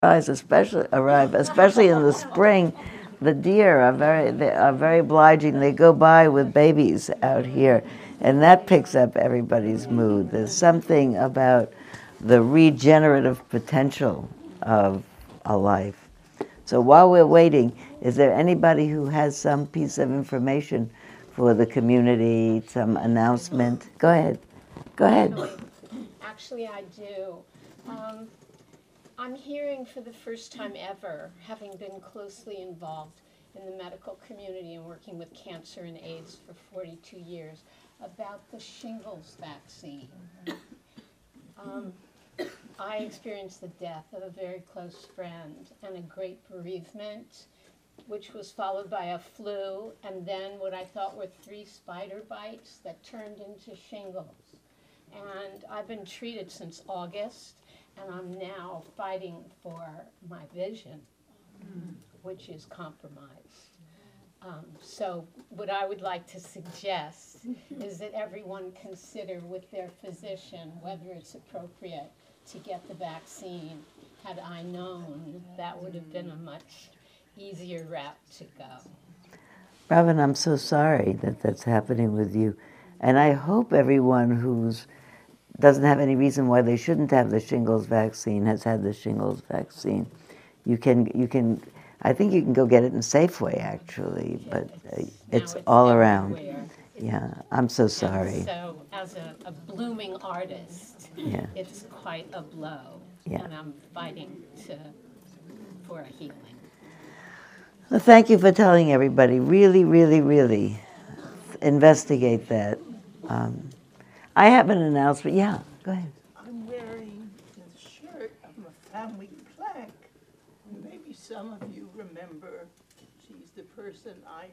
Guys, especially arrive, especially in the spring. The deer are very they are very obliging. They go by with babies out here, and that picks up everybody's mood. There's something about the regenerative potential of a life. So while we're waiting, is there anybody who has some piece of information for the community, some announcement? Go ahead. Go ahead. Actually, I do. Um, I'm hearing for the first time ever, having been closely involved in the medical community and working with cancer and AIDS for 42 years, about the shingles vaccine. Um, I experienced the death of a very close friend and a great bereavement, which was followed by a flu and then what I thought were three spider bites that turned into shingles. And I've been treated since August and I'm now fighting for my vision, which is compromised. Um, so, what I would like to suggest is that everyone consider with their physician whether it's appropriate to get the vaccine. Had I known, that would have been a much easier route to go. Robin, I'm so sorry that that's happening with you. And I hope everyone who's doesn't have any reason why they shouldn't have the shingles vaccine has had the shingles vaccine. You can you can I think you can go get it in Safeway actually, but uh, it's, Now all around. Yeah, I'm so sorry. So, as a, a blooming artist, Yeah. it's quite a blow. Yeah. And I'm fighting to, for a healing. Well, thank you for telling everybody. Really, really, really investigate that. Um, I have an announcement. Yeah, go ahead. I'm wearing the shirt of a family plaque. Maybe some of you remember, she's the person I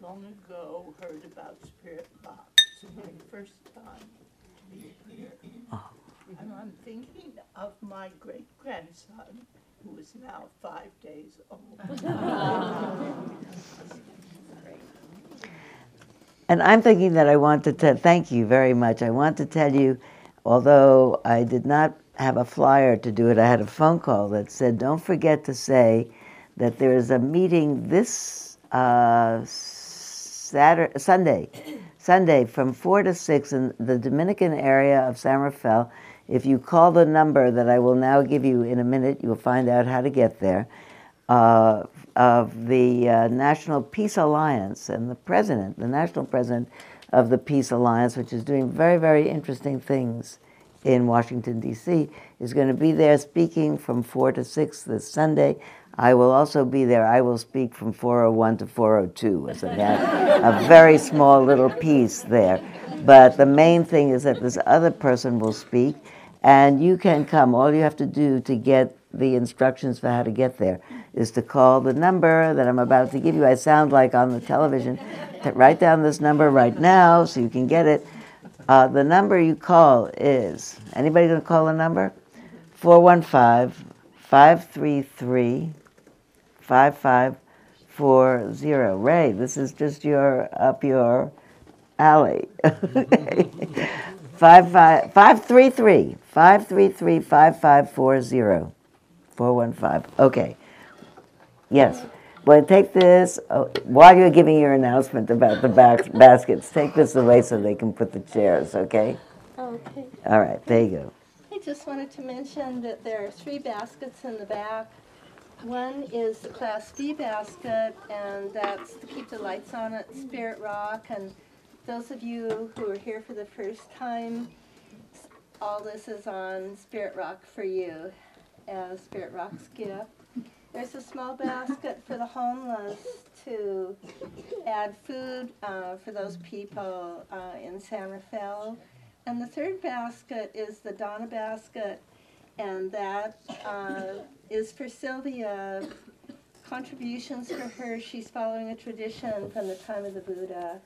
long ago heard about Spirit Rock, my first time to be here. Oh. And I'm thinking of my great grandson, who is now five days old. And I'm thinking that I want to tell, thank you very much. I want to tell you, although I did not have a flyer to do it, I had a phone call that said, don't forget to say that there is a meeting this uh, Saturday, Sunday, Sunday from 4 to 6 in the Dominican area of San Rafael. If you call the number that I will now give you in a minute, you'll find out how to get there. Uh, of the uh, National Peace Alliance and the president, the national president of the Peace Alliance, which is doing very, very interesting things in Washington, D.C., is going to be there speaking from 4 to 6 this Sunday. I will also be there. I will speak from 401 to 402 as a, a very small little piece there. But the main thing is that this other person will speak, and you can come. All you have to do to get the instructions for how to get there is to call the number that I'm about to give you. I sound like on the television. Write down this number right now so you can get it. Uh, the number you call is anybody going to call the number? 415 533 5540. Ray, this is just your up your alley. Five, five, 533 533 5540. 415. Okay. Yes. Well, take this uh, while you're giving your announcement about the back, baskets. Take this away so they can put the chairs. Okay. Okay. All right. There you go. I just wanted to mention that there are three baskets in the back. One is the Class D basket, and that's to keep the lights on at Spirit Rock. And those of you who are here for the first time, all this is on Spirit Rock for you as Spirit Rock's gift. There's a small basket for the homeless to add food uh, for those people uh, in San Rafael. And the third basket is the Dana basket, and that uh, is for Sylvia. Contributions for her. She's following a tradition from the time of the Buddha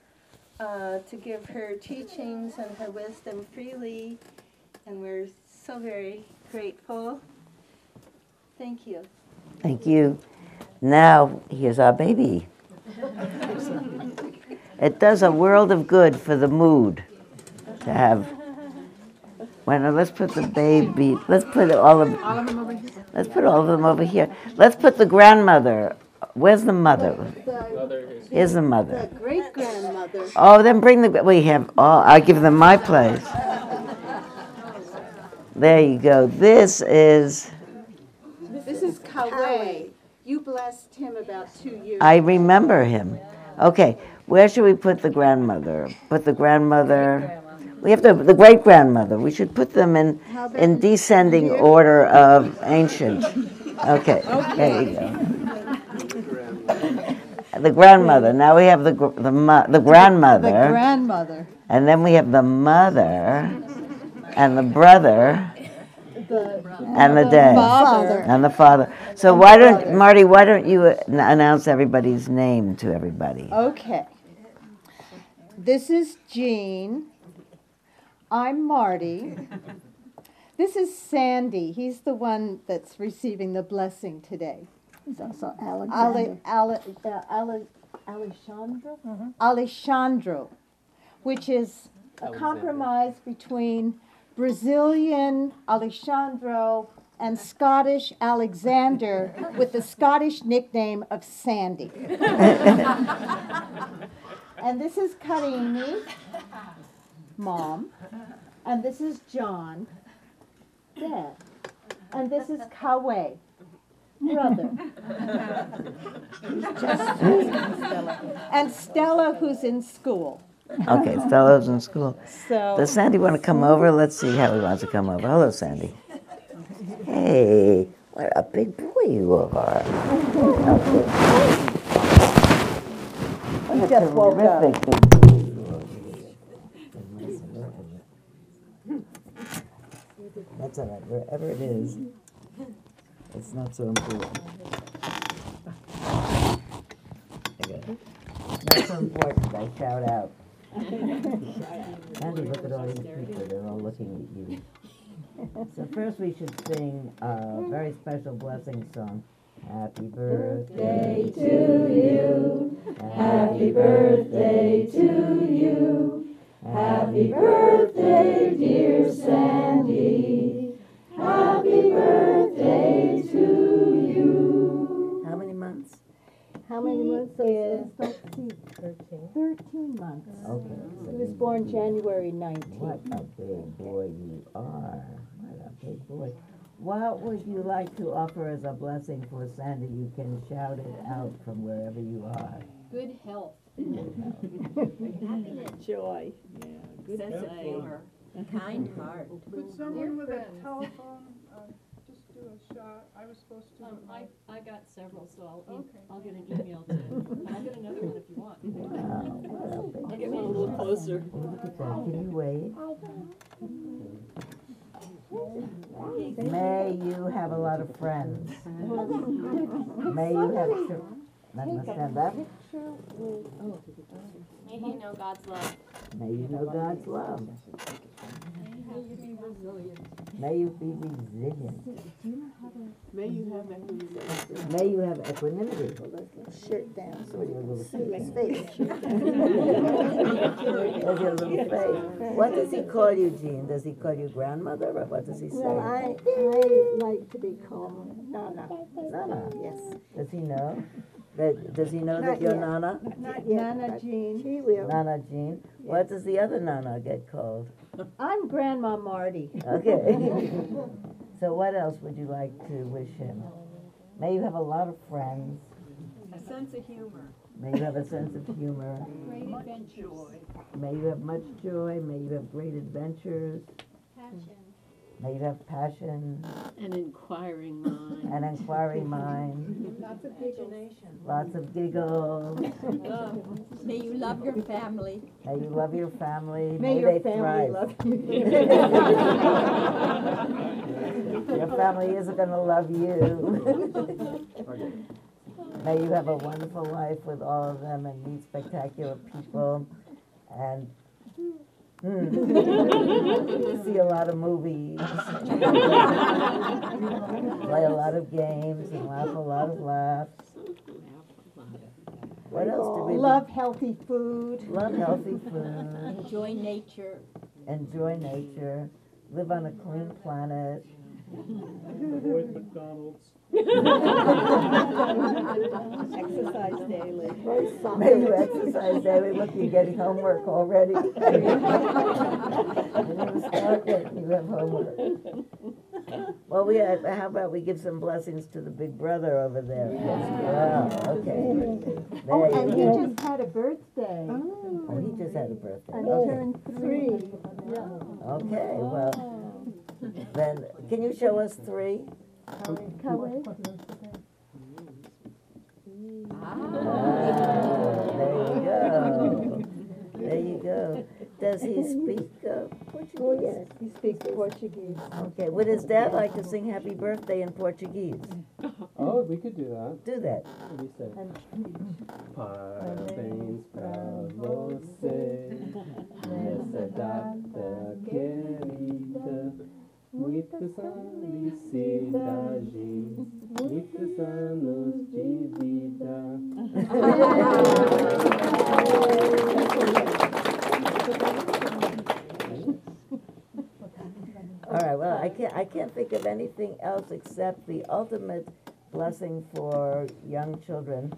uh, to give her teachings and her wisdom freely, and we're so very grateful. Thank you. Thank you. Now, here's our baby. It does a world of good for the mood to have no, let's put the baby, let's put all of, All of them over here? let's put all of them over here. Let's put the grandmother. Where's the mother? Here's the mother. The great grandmother. Oh, then bring the, we have, oh, all. I'll give them my place. There you go. This is, This is Kawe. You blessed him about two years. I remember him. Okay, where should we put the grandmother? Put the grandmother, we have to, the great grandmother. We should put them in, in descending order of ancient. Okay, there you go. The grandmother, now we have the, gr- the mo- the grandmother. grandmother. And then we have the mother and the brother and the dad Father. and the father. So why don't Marty? Why don't you uh, announce everybody's name to everybody? Okay. This is Jean. I'm Marty. This is Sandy. He's the one that's receiving the blessing today. He's also Ale, Alexander. Ale, uh, Ale, Alessandro? Alessandro, which is a compromise between Brazilian Alessandro and Scottish Alexander with the Scottish nickname of Sandy. and this is Karini, mom. And this is John, dad. And this is Kawe, brother. and Stella, who's in school. Okay, Stella's in school. So Does Sandy want to come over? Let's see how he wants to come over. Hello, Sandy. Hey, what a big boy you are. he just woke up. Terrific big boy you are. That's all right, wherever it is, it's not so important. I got it. Not so important, I shout out. Andy, look at all these people, they're all looking at you. So first we should sing a very special blessing song. Happy birthday to you. Happy birthday to you. Happy birthday, dear Sandy. Happy birthday to you. How many months? How many months is? Thirteen months. Okay. so He was born January nineteenth. What a big boy you are. What a big boy. What would you like to offer as a blessing for Sandy? You can shout it out from wherever you are. Good health. Joy. Good Sense of humor. Kind heart. Could someone with a telephone, uh, just do a shot? I was supposed to. Um, I, I got several, so I'll, e- Okay. I'll get an email to, I'll get another one if you want. Wow, what a big I'll get one a little closer. Look at that. Can you wave? May you have a lot of friends. May you have. chil- Let me stand up. May he know God's love. May you know God's love. May you be resilient. May you be resilient. May you have equanimity. May you have equanimity. Shirt down. Look at your little face. Face. Your little face. What does he call you, Jean? Does he call you grandmother, or what does he say? Well, I, I like to be called Nana. Nana. Yes. Does he know? That, does he know that Not you're yet. Nana? Not yet. Nana Jean. She will. Nana Jean. What does the other Nana get called? I'm Grandma Marty. Okay. so what else would you like to wish him? May you have a lot of friends. A sense of humor. May you have a sense of humor. Great adventures. May you have much joy. May you have great adventures. Passion. May you have passion, An inquiring mind. an inquiring mind, Lots of imagination. lots of giggles. May you love your family. May you love your family. May your they family thrive. love you. Your family isn't going to love you. May you have a wonderful life with all of them and meet spectacular people and mm, see a lot of movies, play a lot of games, and laugh a lot of laughs. What else do we Love healthy food. love healthy food, Enjoy nature. enjoy nature, live on a clean planet. Avoid McDonald's. Exercise daily. May you exercise daily. Look, you're getting homework already. You start yet, you have homework. Well, we have, how about we give some blessings to the big brother over there? Wow, okay. Oh, and you he go. just had a birthday. Oh, he just had a birthday. And Okay. he turned three. Okay, well, then, can you show us three? Kelly? Ah, there you go. There you go. Does he speak uh, Portuguese? Oh, yes, he speaks Portuguese. Okay, would his dad like to sing happy birthday in Portuguese? Oh, we could do that. Do that. What do say? Parabéns pra você nessa data querida. Muitas felicidades, muitos anos de vida. All right, well, I can't, I can't think of anything else except the ultimate blessing for young children,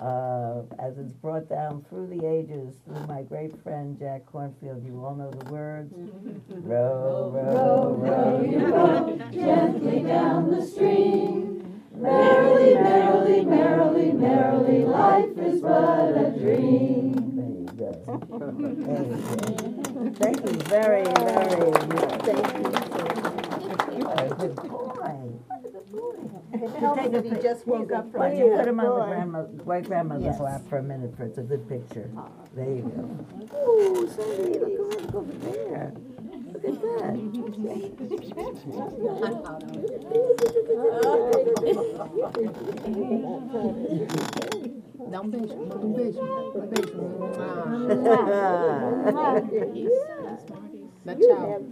uh, as it's brought down through the ages through my great friend Jack Kornfield. You all know the words. Row, row, row your boat gently down the stream. Merrily, merrily, merrily, merrily, life is but a dream. There you go. There you. Thank you very, very much. Thank you. What a good boy. It To helps take a that he just woke up from Why don't you put him on the grandma, great grandmother's Yes. lap for a minute, for it's a good picture. There you go. Oh, Sandy, look, over- look over there. Look at that. Dá um beijo, manda um beijo, um beijo. Dá tchau.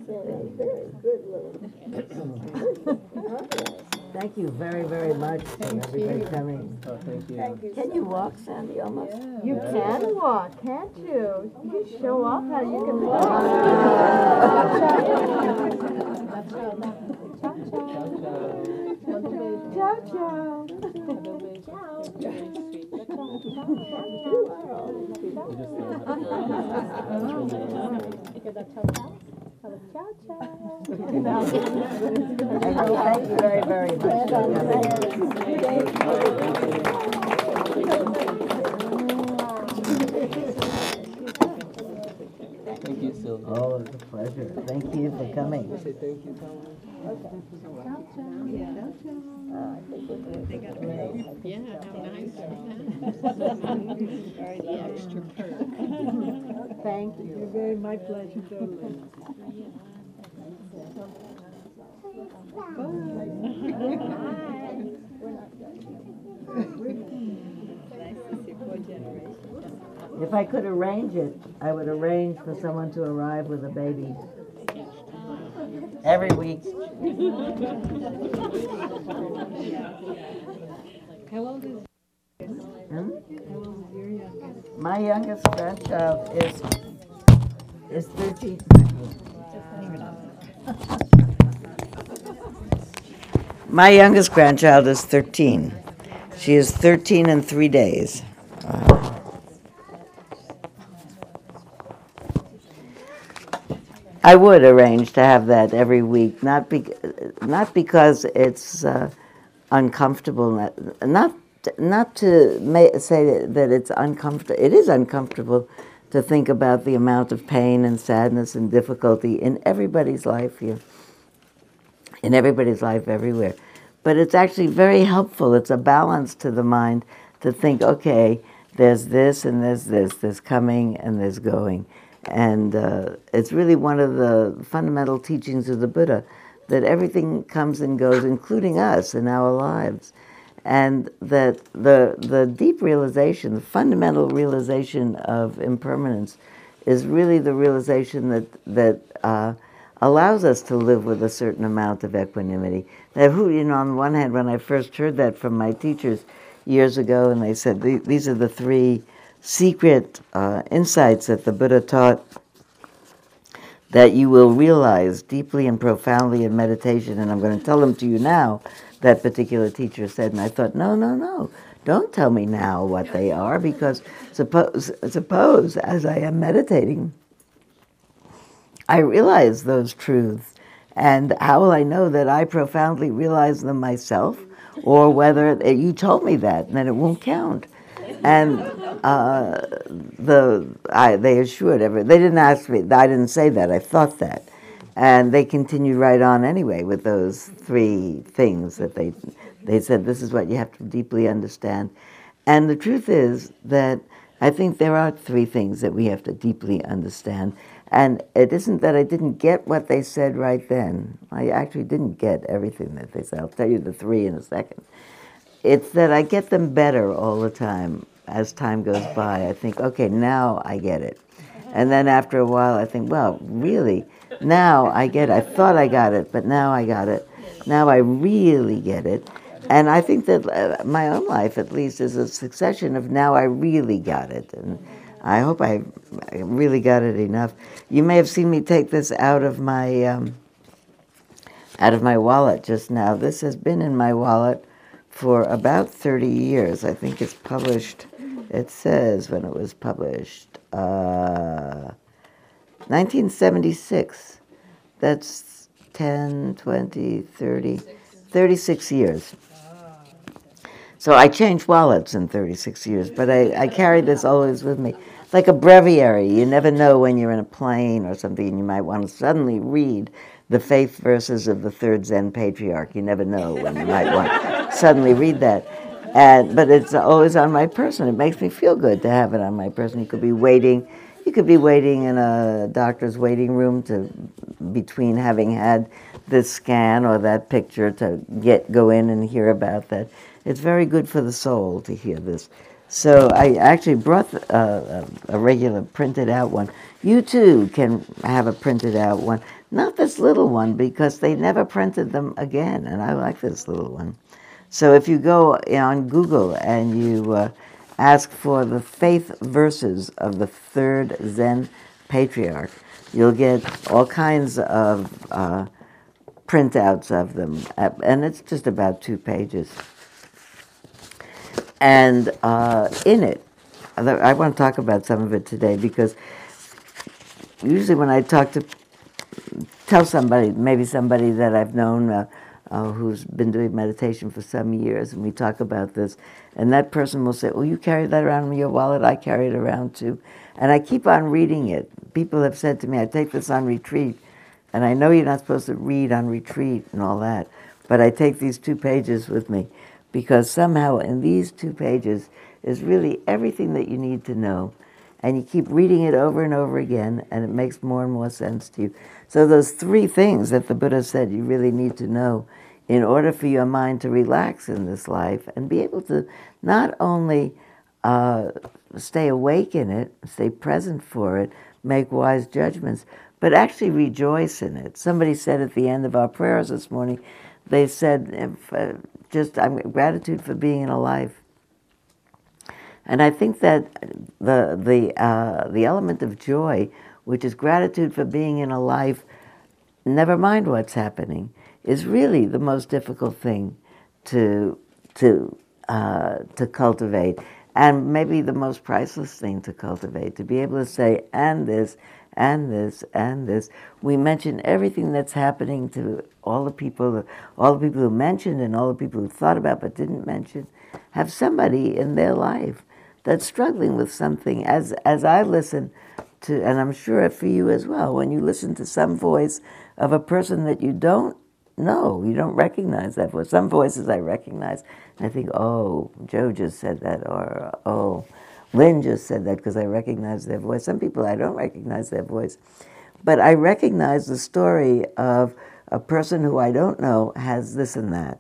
Thank you very, very much for everybody coming. Oh, thank you. Can you walk, Sandy, almost? You can walk, can't you? You show off how you can walk. Ciao, ciao. We just learned how to Ciao, ciao. Thank you, very, very much. Thank you, Sylvia. Oh, it's a pleasure. Thank you for coming. Thank you, Tom. Yeah, how nice. The extra perk. Thank you. Very my pleasure. If I could arrange it, I would arrange for someone to arrive with a baby every week. How old is, Hmm? how old is your youngest? My youngest grandchild is is 13. My youngest grandchild is 13. She is 13 in three days. Uh, I would arrange to have that every week, not be, not because it's uh, uncomfortable, not not, to say that it's uncomfortable. It is uncomfortable to think about the amount of pain and sadness and difficulty in everybody's life here, in everybody's life everywhere. But it's actually very helpful. It's a balance to the mind to think, okay, there's this and there's this, there's coming and there's going. And uh, it's really one of the fundamental teachings of the Buddha that everything comes and goes, including us in our lives. And that the, the deep realization, the fundamental realization of impermanence, is really the realization that, that uh, allows us to live with a certain amount of equanimity. Now, who, you know, on one hand, when I first heard that from my teachers years ago, and they said these are the three secret uh, insights that the Buddha taught that you will realize deeply and profoundly in meditation. And I'm going to tell them to you now, that particular teacher said. And I thought, no, no, no. Don't tell me now what they are, because suppose, suppose as I am meditating, I realize those truths. And how will I know that I profoundly realize them myself? Or whether you told me that, and then it won't count. And uh, the I, they assured every they didn't ask me I didn't say that I thought that, and they continued right on anyway with those three things that they they said this is what you have to deeply understand, and the truth is that I think there are three things that we have to deeply understand, and it isn't that I didn't get what they said right then. I actually didn't get everything that they said. I'll tell you the three in a second. It's that I get them better all the time as time goes by. I think, okay, now I get it. And then after a while, I think, well, really, now I get it. I thought I got it, but now I got it. Now I really get it. And I think that uh, my own life, at least, is a succession of now I really got it. And I hope I really got it enough. You may have seen me take this out of my um, out of my wallet just now. This has been in my wallet for about 30 years. I think it's published, it says when it was published, uh, 1976. That's 10, 20, 30, 36 years. So I changed wallets in 36 years, but I, I carry this always with me. Like a breviary. You never know when you're in a plane or something and you might want to suddenly read the faith verses of the third Zen patriarch. You never know when you might want to suddenly read that. And, but it's always on my person. It makes me feel good to have it on my person. You could be waiting, you could be waiting in a doctor's waiting room to between having had this scan or that picture to get go in and hear about that. It's very good for the soul to hear this. So I actually brought uh, a regular printed out one. You too can have a printed out one. Not this little one because they never printed them again, and I like this little one. So if you go on Google and you uh, ask for the faith verses of the third Zen patriarch, you'll get all kinds of uh, printouts of them, and it's just about two pages. And uh, in it, I want to talk about some of it today because usually when I talk to, tell somebody, maybe somebody that I've known uh, who's been doing meditation for some years, and we talk about this, and that person will say, "Well, you carry that around in your wallet. I carry it around too," and I keep on reading it. People have said to me, "I take this on retreat," and I know you're not supposed to read on retreat and all that, but I take these two pages with me because somehow in these two pages is really everything that you need to know. And you keep reading it over and over again, and it makes more and more sense to you. So, those three things that the Buddha said you really need to know in order for your mind to relax in this life and be able to not only uh, stay awake in it, stay present for it, make wise judgments, but actually rejoice in it. Somebody said at the end of our prayers this morning, they said, uh, just I'm gratitude for being alive. And I think that the the uh, the element of joy, which is gratitude for being in a life, never mind what's happening, is really the most difficult thing to to uh, to cultivate, and maybe the most priceless thing to cultivate. To be able to say, and this, and this, and this. We mention everything that's happening to all the people, all the people who mentioned, and all the people who thought about but didn't mention, have somebody in their life that's struggling with something. As as I listen to, and I'm sure for you as well, when you listen to some voice of a person that you don't know, you don't recognize that voice. Some voices I recognize, and I think, oh, Joe just said that, or oh, Lynn just said that because I recognize their voice. Some people I don't recognize their voice, but I recognize the story of a person who I don't know has this and that,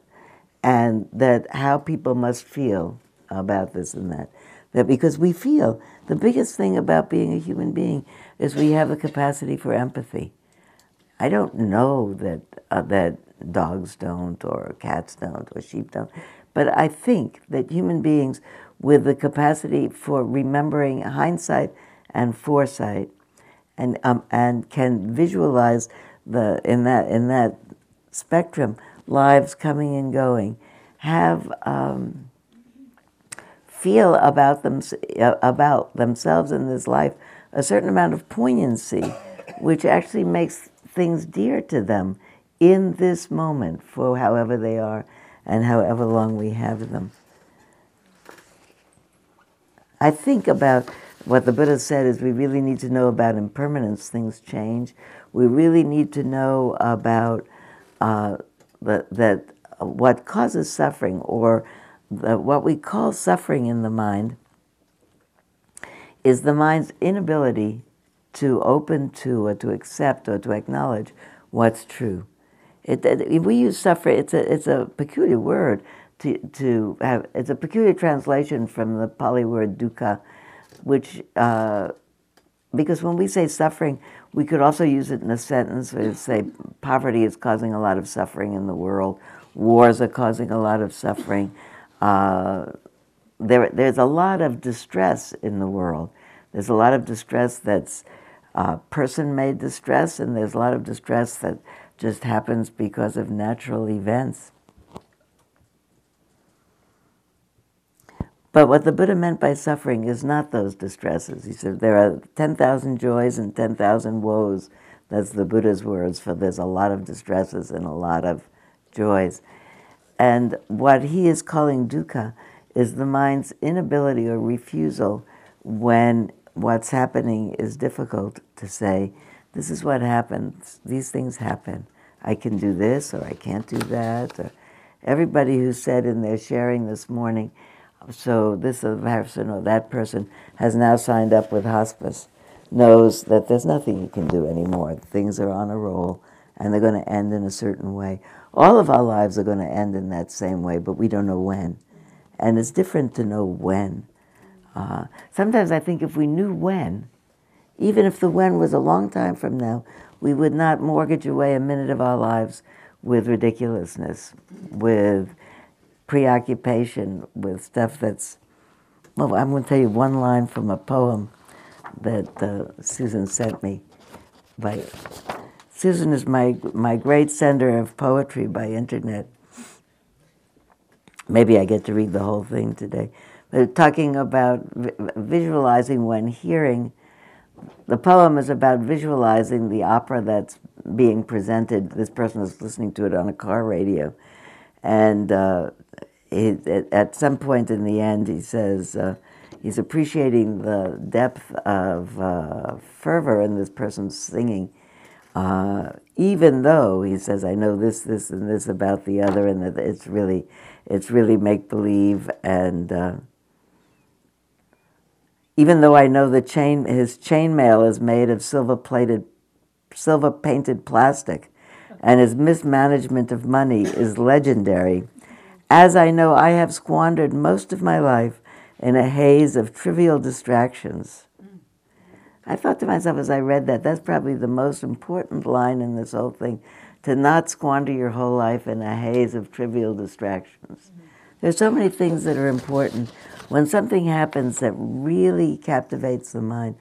and that how people must feel about this and that. That because we feel, the biggest thing about being a human being is we have the capacity for empathy. I don't know that uh, that dogs don't, or cats don't, or sheep don't, but I think that human beings with the capacity for remembering hindsight and foresight and um, and can visualize the in that in that spectrum lives coming and going, have um, feel about them about themselves in this life a certain amount of poignancy, which actually makes things dear to them in this moment for however they are and however long we have them. I think about what the Buddha said is we really need to know about impermanence, things change. We really need to know about uh, that what causes suffering or the, what we call suffering in the mind is the mind's inability to open to or to accept or to acknowledge what's true. It, it, we use suffering, it's a, it's a peculiar word to, to have, it's a peculiar translation from the Pali word dukkha, which, uh, because when we say suffering, we could also use it in a sentence We say poverty is causing a lot of suffering in the world, wars are causing a lot of suffering. Uh, there, there's a lot of distress in the world. There's a lot of distress that's uh, person made distress, and there's a lot of distress that just happens because of natural events. But what the Buddha meant by suffering is not those distresses. He said there are 10,000 joys and 10,000 woes. That's the Buddha's words for there's a lot of distresses and a lot of joys. And what he is calling dukkha is the mind's inability or refusal when what's happening is difficult to say, this is what happens, these things happen. I can do this or I can't do that. Or everybody who said in their sharing this morning, so this person or that person has now signed up with hospice, knows that there's nothing you can do anymore. Things are on a roll and they're going to end in a certain way. All of our lives are going to end in that same way, but we don't know when. And it's different to know when. Uh, sometimes I think if we knew when, even if the when was a long time from now, we would not mortgage away a minute of our lives with ridiculousness, with preoccupation, with stuff that's. Well, I'm going to tell you one line from a poem that uh, Susan sent me. By Susan is my my great sender of poetry by internet. Maybe I get to read the whole thing today. But talking about visualizing when hearing the poem is about visualizing the opera that's being presented. This person is listening to it on a car radio. And uh, at some point in the end, he says uh, he's appreciating the depth of uh, fervor in this person's singing. Uh, even though he says, "I know this, this, and this about the other," and that it's really, it's really make believe, and uh, even though I know the chain, his chainmail is made of silver plated, silver painted plastic, and his mismanagement of money is legendary. As I know, I have squandered most of my life in a haze of trivial distractions. I thought to myself as I read that, that's probably the most important line in this whole thing to not squander your whole life in a haze of trivial distractions. There's so many things that are important when something happens that really captivates the mind,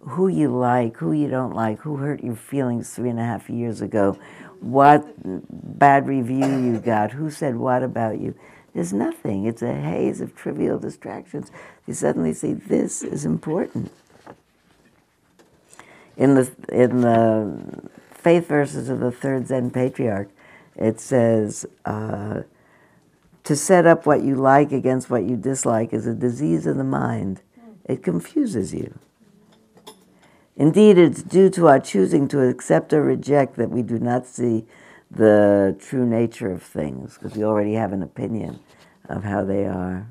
who you like, who you don't like, who hurt your feelings three and a half years ago, what bad review you got, who said what about you. There's nothing. It's a haze of trivial distractions. You suddenly see this is important. In the in the faith verses of the third Zen patriarch, it says. Uh, to set up what you like against what you dislike is a disease of the mind. It confuses you. Indeed, it's due to our choosing to accept or reject that we do not see the true nature of things, because we already have an opinion of how they are.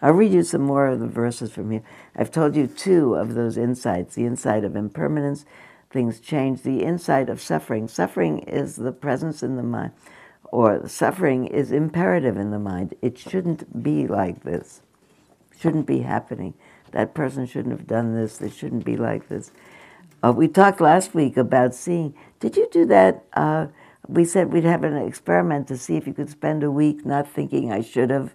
I'll read you some more of the verses from here. I've told you two of those insights the insight of impermanence, things change, the insight of suffering. Suffering is the presence in the mind or suffering is imperative in the mind. It shouldn't be like this. Shouldn't be happening. That person shouldn't have done this. They shouldn't be like this. Uh, we talked last week about seeing. Did you do that? Uh, we said we'd have an experiment to see if you could spend a week not thinking I should have.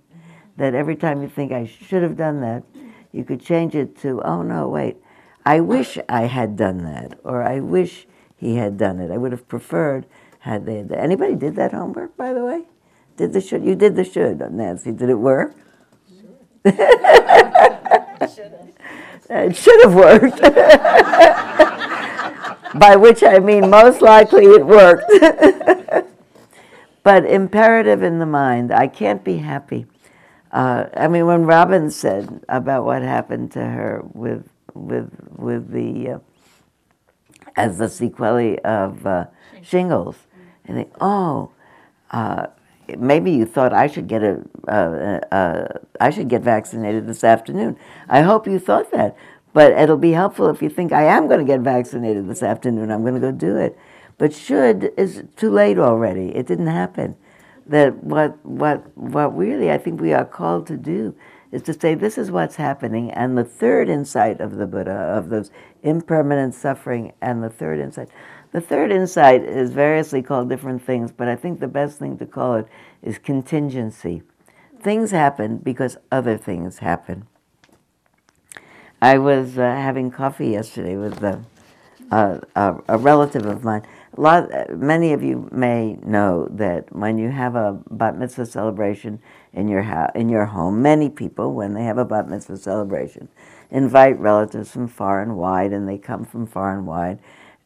That every time you think I should have done that, you could change it to, oh no, wait, I wish I had done that, or I wish he had done it. I would have preferred had they. Anybody did that homework, by the way? Did the should? You did the should, Nancy. Did it work? It should have worked. By which I mean most likely it worked. but imperative in the mind, I can't be happy. Uh, I mean, when Robin said about what happened to her with with with the uh, as the sequelae of uh, shingles, and think, oh, uh, maybe you thought I should get a, uh, uh, I should get vaccinated this afternoon. I hope you thought that, but it'll be helpful if you think I am going to get vaccinated this afternoon. I'm going to go do it. But should is too late already. It didn't happen. That what what what really I think we are called to do is to say this is what's happening, and the third insight of the Buddha of those impermanent suffering, and the third insight the third insight is variously called different things, but I think the best thing to call it is contingency. Things happen because other things happen. I was uh, having coffee yesterday with a, a, a, relative of mine. A lot, many of you may know that when you have a bat mitzvah celebration in your house, in your home, many people, when they have a bat mitzvah celebration, invite relatives from far and wide, and they come from far and wide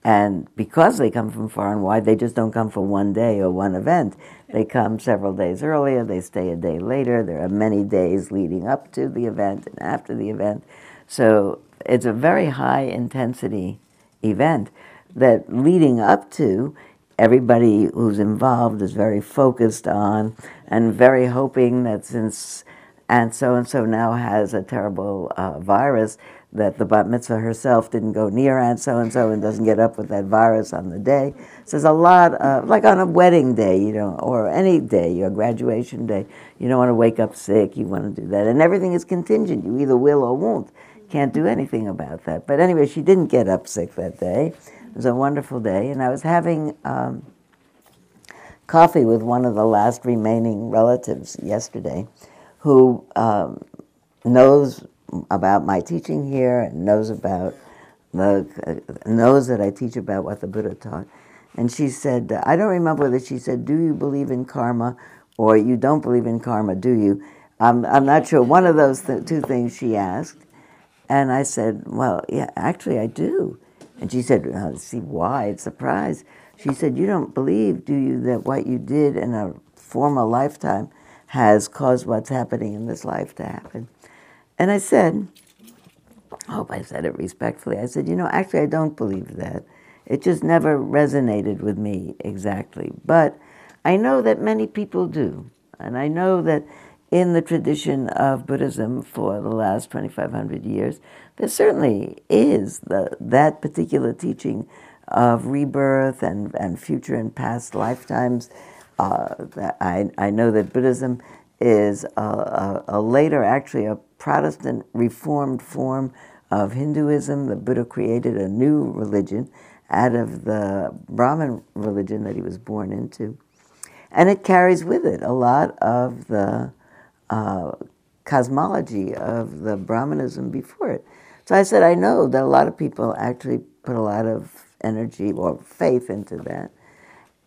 and because they come from far and wide, they just don't come for one day or one event. They come several days earlier, they stay a day later. There are many days leading up to the event and after the event. So it's a very high intensity event that leading up to, everybody who's involved is very focused on and very hoping that since and so and so now has a terrible uh, virus that the bat mitzvah herself didn't go near Aunt so and so and doesn't get up with that virus on the day. So there's a lot of, like on a wedding day, you know, or any day, your graduation day, you don't want to wake up sick, you want to do that. And everything is contingent. You either will or won't. Can't do anything about that. But anyway, she didn't get up sick that day. It was a wonderful day. And I was having um, coffee with one of the last remaining relatives yesterday who um, knows about my teaching here and knows about the uh, knows that I teach about what the Buddha taught. And she said, I don't remember whether she said, "Do you believe in karma?" or "You don't believe in karma, do you?" I'm I'm not sure. One of those th- two things she asked, and I said, "Well, yeah, actually, I do." And she said, oh, "See why?" Surprise. She said, "You don't believe, do you, that what you did in a former lifetime has caused what's happening in this life to happen?" And I said, I hope I said it respectfully. I said, you know, actually, I don't believe that. It just never resonated with me exactly. But I know that many people do. And I know that in the tradition of Buddhism for the last 2,500 years, there certainly is the, that particular teaching of rebirth and, and future and past lifetimes. Uh, I, I know that Buddhism is a, a, a later, actually, a Protestant reformed form of Hinduism. The Buddha created a new religion out of the Brahmin religion that he was born into. And it carries with it a lot of the uh, cosmology of the Brahmanism before it. So I said, I know that a lot of people actually put a lot of energy or faith into that.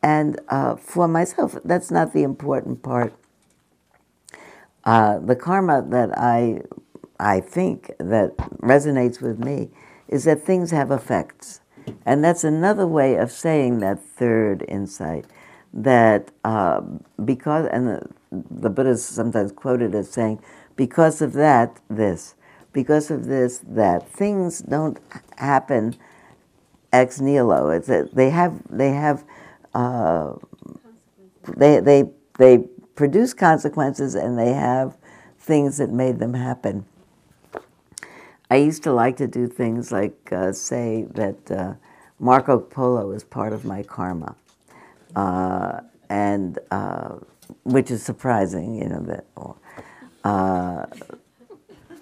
And uh, for myself, that's not the important part uh, the karma that I, I think that resonates with me is that things have effects. And that's another way of saying that third insight that uh, because, and the, the Buddha is sometimes quoted as saying, because of that, this, because of this, that. Things don't happen ex nihilo. It's a, they have, they have, uh, they, they, they produce consequences and they have things that made them happen. I used to like to do things like uh, say that uh, Marco Polo is part of my karma, uh, and uh, which is surprising, you know that. Uh,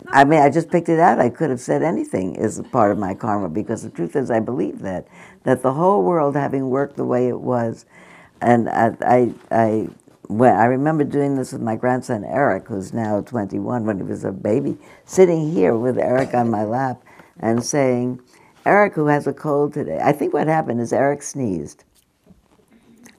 I mean, I just picked it out. I could have said anything is part of my karma because the truth is, I believe that that the whole world having worked the way it was, and I, I when I remember doing this with my grandson Eric, who's now 21, when he was a baby, sitting here with Eric on my lap, and saying, Eric, who has a cold today, I think what happened is Eric sneezed.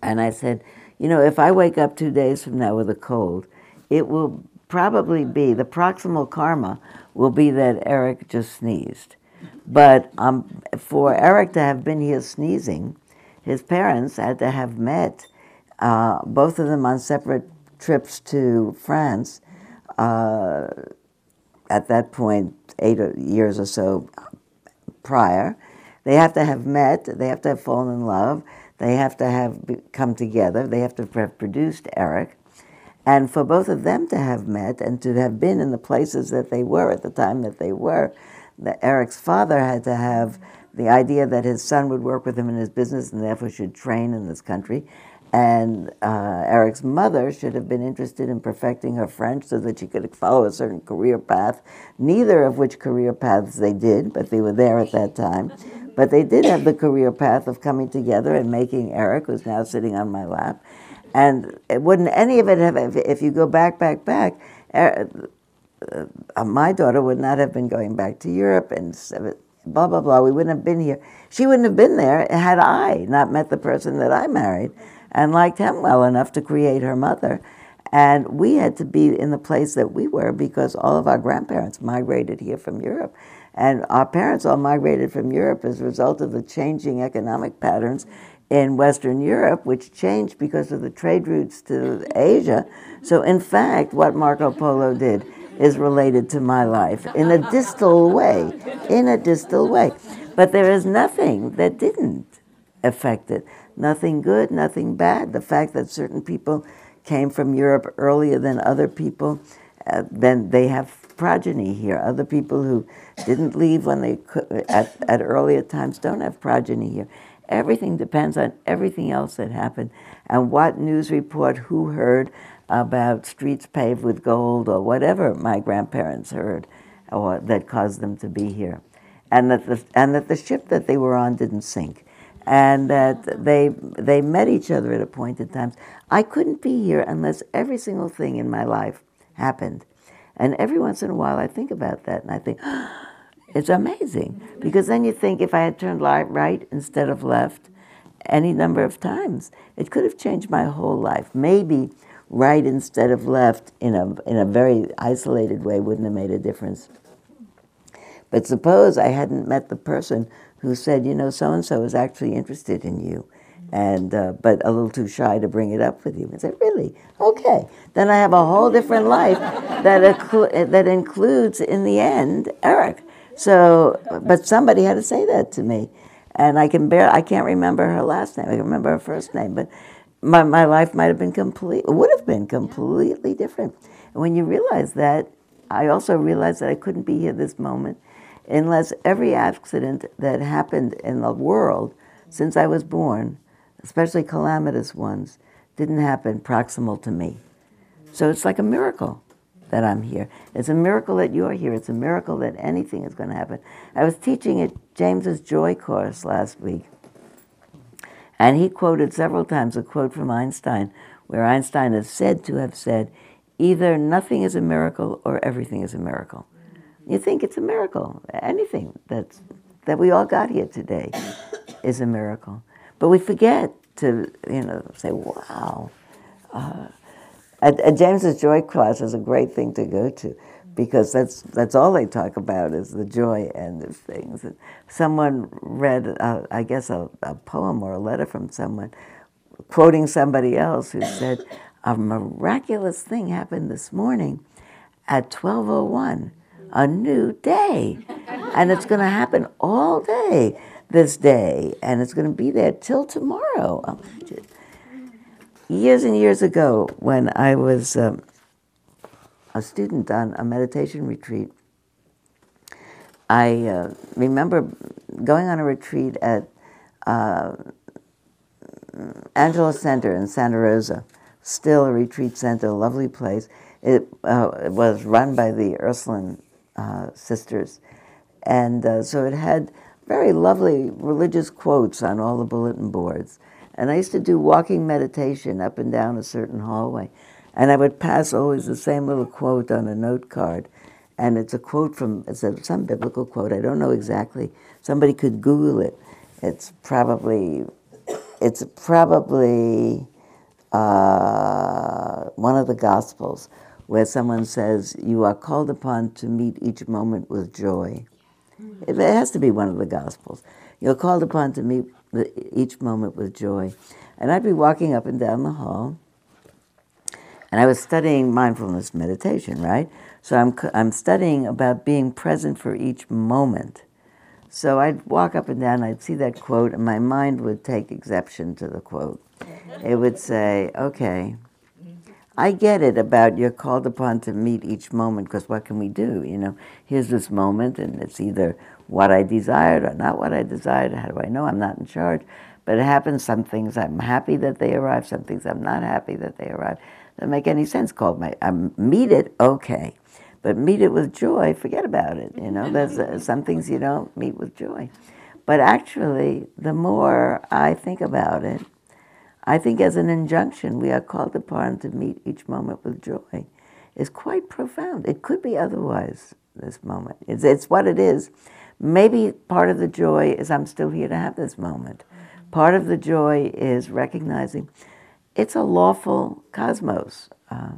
And I said, you know, if I wake up two days from now with a cold, it will probably be the proximal karma will be that Eric just sneezed. But um, for Eric to have been here sneezing, his parents had to have met, uh, both of them on separate trips to France. Uh, at that point, eight years or so prior, they have to have met. They have to have fallen in love. They have to have come together. They have to have produced Eric. And for both of them to have met and to have been in the places that they were at the time that they were, that Eric's father had to have the idea that his son would work with him in his business and therefore should train in this country. And uh, Eric's mother should have been interested in perfecting her French so that she could follow a certain career path, neither of which career paths they did, but they were there at that time. But they did have the career path of coming together and making Eric, who's now sitting on my lap. And it wouldn't any of it have, if, you go back, back, back, uh, uh, my daughter would not have been going back to Europe and blah, blah, blah. We wouldn't have been here. She wouldn't have been there had I not met the person that I married and liked him well enough to create her mother. And we had to be in the place that we were because all of our grandparents migrated here from Europe. And our parents all migrated from Europe as a result of the changing economic patterns in Western Europe, which changed because of the trade routes to Asia. So, in fact, what Marco Polo did is related to my life in a distal way, in a distal way. But there is nothing that didn't affect it. Nothing good, nothing bad. The fact that certain people came from Europe earlier than other people, uh, then they have progeny here. Other people who didn't leave when they could, at, at earlier times don't have progeny here. Everything depends on everything else that happened and what news report who heard about streets paved with gold or whatever my grandparents heard or that caused them to be here. And that the, and that the ship that they were on didn't sink. And that they, they met each other at appointed times. I couldn't be here unless every single thing in my life happened. And every once in a while I think about that and I think, it's amazing. Because then you think if I had turned right instead of left any number of times, it could have changed my whole life. Maybe right instead of left in a, in a very isolated way wouldn't have made a difference. But suppose I hadn't met the person who said, you know, so and so is actually interested in you, and uh, but a little too shy to bring it up with you. And said, really? Okay, then I have a whole different life that that includes, in the end, Eric. So, but somebody had to say that to me, and I can bear. I can't remember her last name. I can remember her first name, but my, my life might have been complete, would have been completely different. And when you realize that, I also realized that I couldn't be here this moment unless every accident that happened in the world since I was born, especially calamitous ones, didn't happen proximal to me. So it's like a miracle that I'm here. It's a miracle that you're here. It's a miracle that anything is going to happen. I was teaching at James's Joy course last week, and he quoted several times a quote from Einstein, where Einstein is said to have said, either nothing is a miracle or everything is a miracle. You think it's a miracle. Anything that's, that we all got here today is a miracle. But we forget to, you know, say, wow. Uh, at, at James's Joy class is a great thing to go to because that's that's all they talk about is the joy end of things. And someone read, uh, I guess, a, a poem or a letter from someone, quoting somebody else who said, "A miraculous thing happened this morning at 12:01, a new day, and it's going to happen all day this day, and it's going to be there till tomorrow." Years and years ago, when I was um, a student on a meditation retreat, I uh, remember going on a retreat at uh, Angela Center in Santa Rosa, still a retreat center, a lovely place. It, uh, it was run by the Ursuline uh, sisters. And uh, so it had very lovely religious quotes on all the bulletin boards. And I used to do walking meditation up and down a certain hallway. And I would pass always the same little quote on a note card. and it's a quote from it's a, some biblical quote. I don't know exactly. Somebody could Google it. It's probably it's probably uh, one of the Gospels where someone says, "You are called upon to meet each moment with joy." It has to be one of the Gospels. You're called upon to meet each moment with joy. And I'd be walking up and down the hall, and I was studying mindfulness meditation, right? So I'm, I'm studying about being present for each moment. So I'd walk up and down, I'd see that quote, and my mind would take exception to the quote. It would say, okay, I get it about you're called upon to meet each moment because what can we do? You know, here's this moment, and it's either what I desired or not what I desired. How do I know? I'm not in charge. But it happens. Some things I'm happy that they arrive. Some things I'm not happy that they arrive. Doesn't make any sense. Called my I meet it okay, but meet it with joy. Forget about it. You know, there's uh, some things you don't meet with joy. But actually, the more I think about it, I think as an injunction, we are called upon to meet each moment with joy. Is quite profound. It could be otherwise. This moment, it's, it's what it is. Maybe part of the joy is I'm still here to have this moment. Part of the joy is recognizing it's a lawful cosmos. Uh,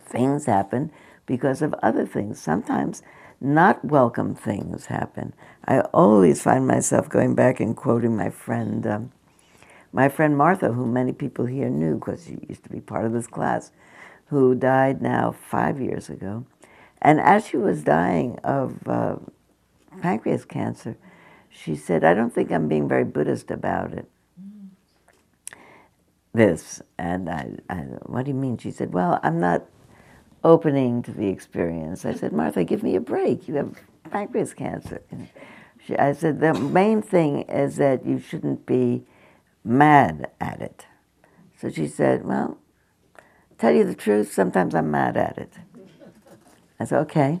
things happen because of other things. Sometimes not welcome things happen. I always find myself going back and quoting my friend, um, my friend Martha, who many people here knew because she used to be part of this class, who died now five years ago. And as she was dying of uh, pancreas cancer, she said, I don't think I'm being very Buddhist about it. This. And I, I, what do you mean? She said, Well, I'm not opening to the experience. I said, Martha, give me a break. You have pancreas cancer. She, I said, The main thing is that you shouldn't be mad at it. So she said, Well, tell you the truth, sometimes I'm mad at it. I said, Okay.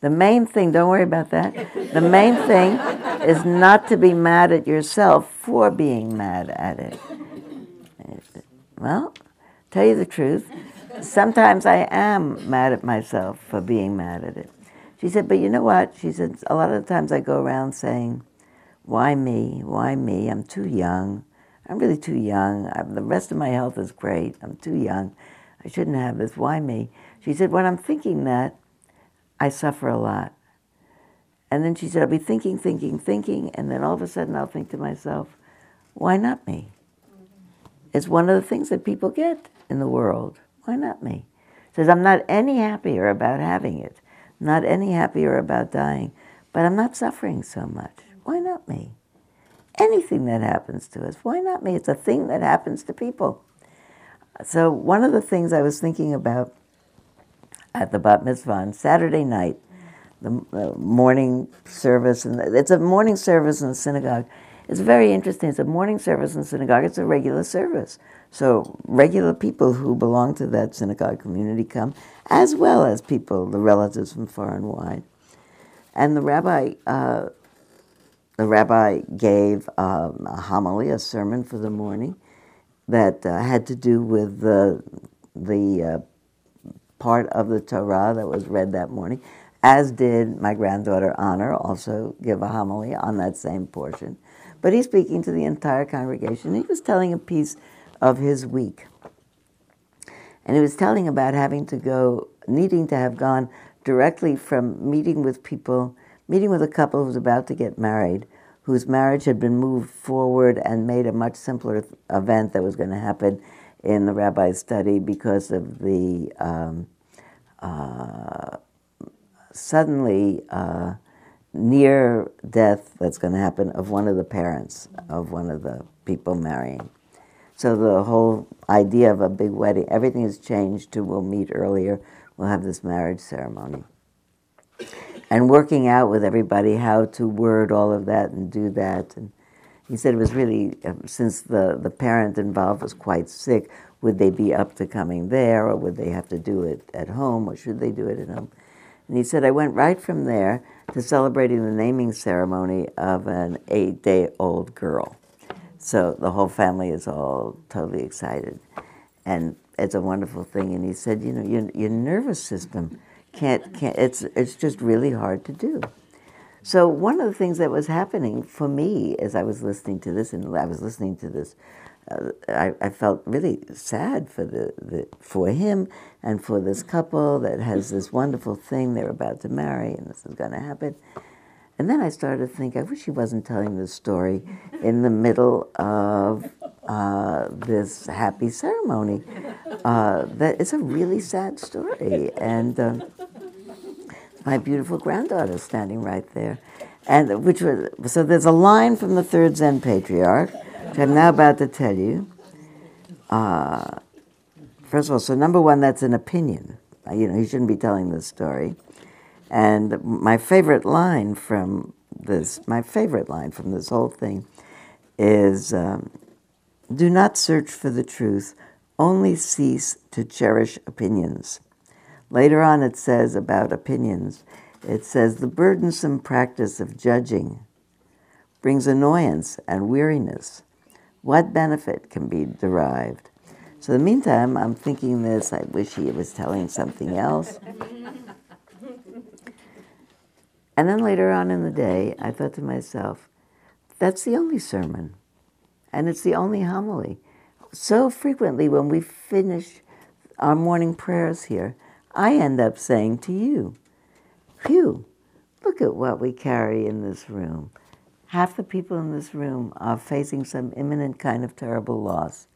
The main thing, don't worry about that. The main thing is not to be mad at yourself for being mad at it. Well, tell you the truth, sometimes I am mad at myself for being mad at it. She said, but you know what? She said, a lot of the times I go around saying, why me? Why me? I'm too young. I'm really too young. I'm, the rest of my health is great. I'm too young. I shouldn't have this. Why me? She said, when I'm thinking that, I suffer a lot. And then she said, I'll be thinking, thinking, thinking, and then all of a sudden I'll think to myself, why not me? It's one of the things that people get in the world. Why not me? Says, I'm not any happier about having it, not any happier about dying, but I'm not suffering so much. Why not me? Anything that happens to us, why not me? It's a thing that happens to people. So, one of the things I was thinking about at the bat mitzvah on Saturday night, the, morning service, and it's a morning service in the synagogue. It's very interesting. It's a morning service in the synagogue. It's a regular service. So regular people who belong to that synagogue community come, as well as people, the relatives from far and wide. And the rabbi, uh, the rabbi gave um, a homily, a sermon for the morning, that uh, had to do with the the uh, part of the Torah that was read that morning, as did my granddaughter Honor also give a homily on that same portion. But he's speaking to the entire congregation. He was telling a piece of his week. And he was telling about having to go, needing to have gone directly from meeting with people, meeting with a couple who was about to get married, whose marriage had been moved forward and made a much simpler event that was going to happen in the rabbi's study because of the um, uh, suddenly uh, near death that's going to happen of one of the parents of one of the people marrying. So the whole idea of a big wedding, everything has changed to we'll meet earlier, we'll have this marriage ceremony. And working out with everybody how to word all of that and do that. And he said it was really, um, since the, the parent involved was quite sick, would they be up to coming there or would they have to do it at home or should they do it at home? And he said, I went right from there to celebrating the naming ceremony of an eight day old girl. So the whole family is all totally excited. And it's a wonderful thing. And he said, You know, your, your nervous system, can't, can't it's, it's just really hard to do. So one of the things that was happening for me as I was listening to this, and I was listening to this, uh, I, I felt really sad for the, the for him and for this couple that has this wonderful thing they're about to marry, and this is going to happen. And then I started to think, I wish he wasn't telling this story in the middle of uh, this happy ceremony. Uh, that it's a really sad story, and. My beautiful granddaughter standing right there. And which was so there's a line from the third Zen patriarch, which I'm now about to tell you. Uh, first of all, so number one, that's an opinion. Uh, You know, he shouldn't be telling this story. And my favorite line from this, my favorite line from this whole thing is um, do not search for the truth, only cease to cherish opinions. Later on, it says about opinions, it says the burdensome practice of judging brings annoyance and weariness. What benefit can be derived? So, in the meantime, I'm thinking this. I wish he was telling something else. And then later on in the day, I thought to myself, that's the only sermon, and it's the only homily. So frequently, when we finish our morning prayers here, I end up saying to you, Phew, look at what we carry in this room. Half the people in this room are facing some imminent kind of terrible loss.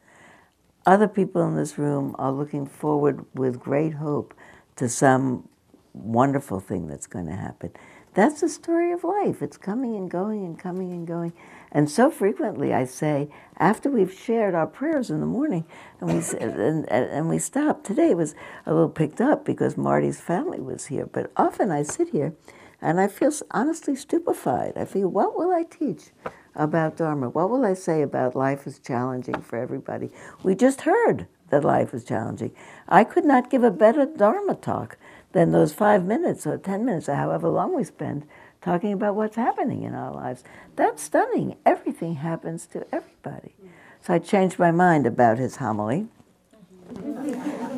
Other people in this room are looking forward with great hope to some wonderful thing that's going to happen. That's the story of life. It's coming and going and coming and going. And so frequently I say, after we've shared our prayers in the morning and we, and and we stop, today was a little picked up because Marty's family was here, but often I sit here and I feel honestly stupefied. I feel, what will I teach about Dharma? What will I say about life is challenging for everybody? We just heard that life is challenging. I could not give a better Dharma talk than those five minutes or ten minutes or however long we spend talking about what's happening in our lives. That's stunning. Everything happens to everybody. So I changed my mind about his homily.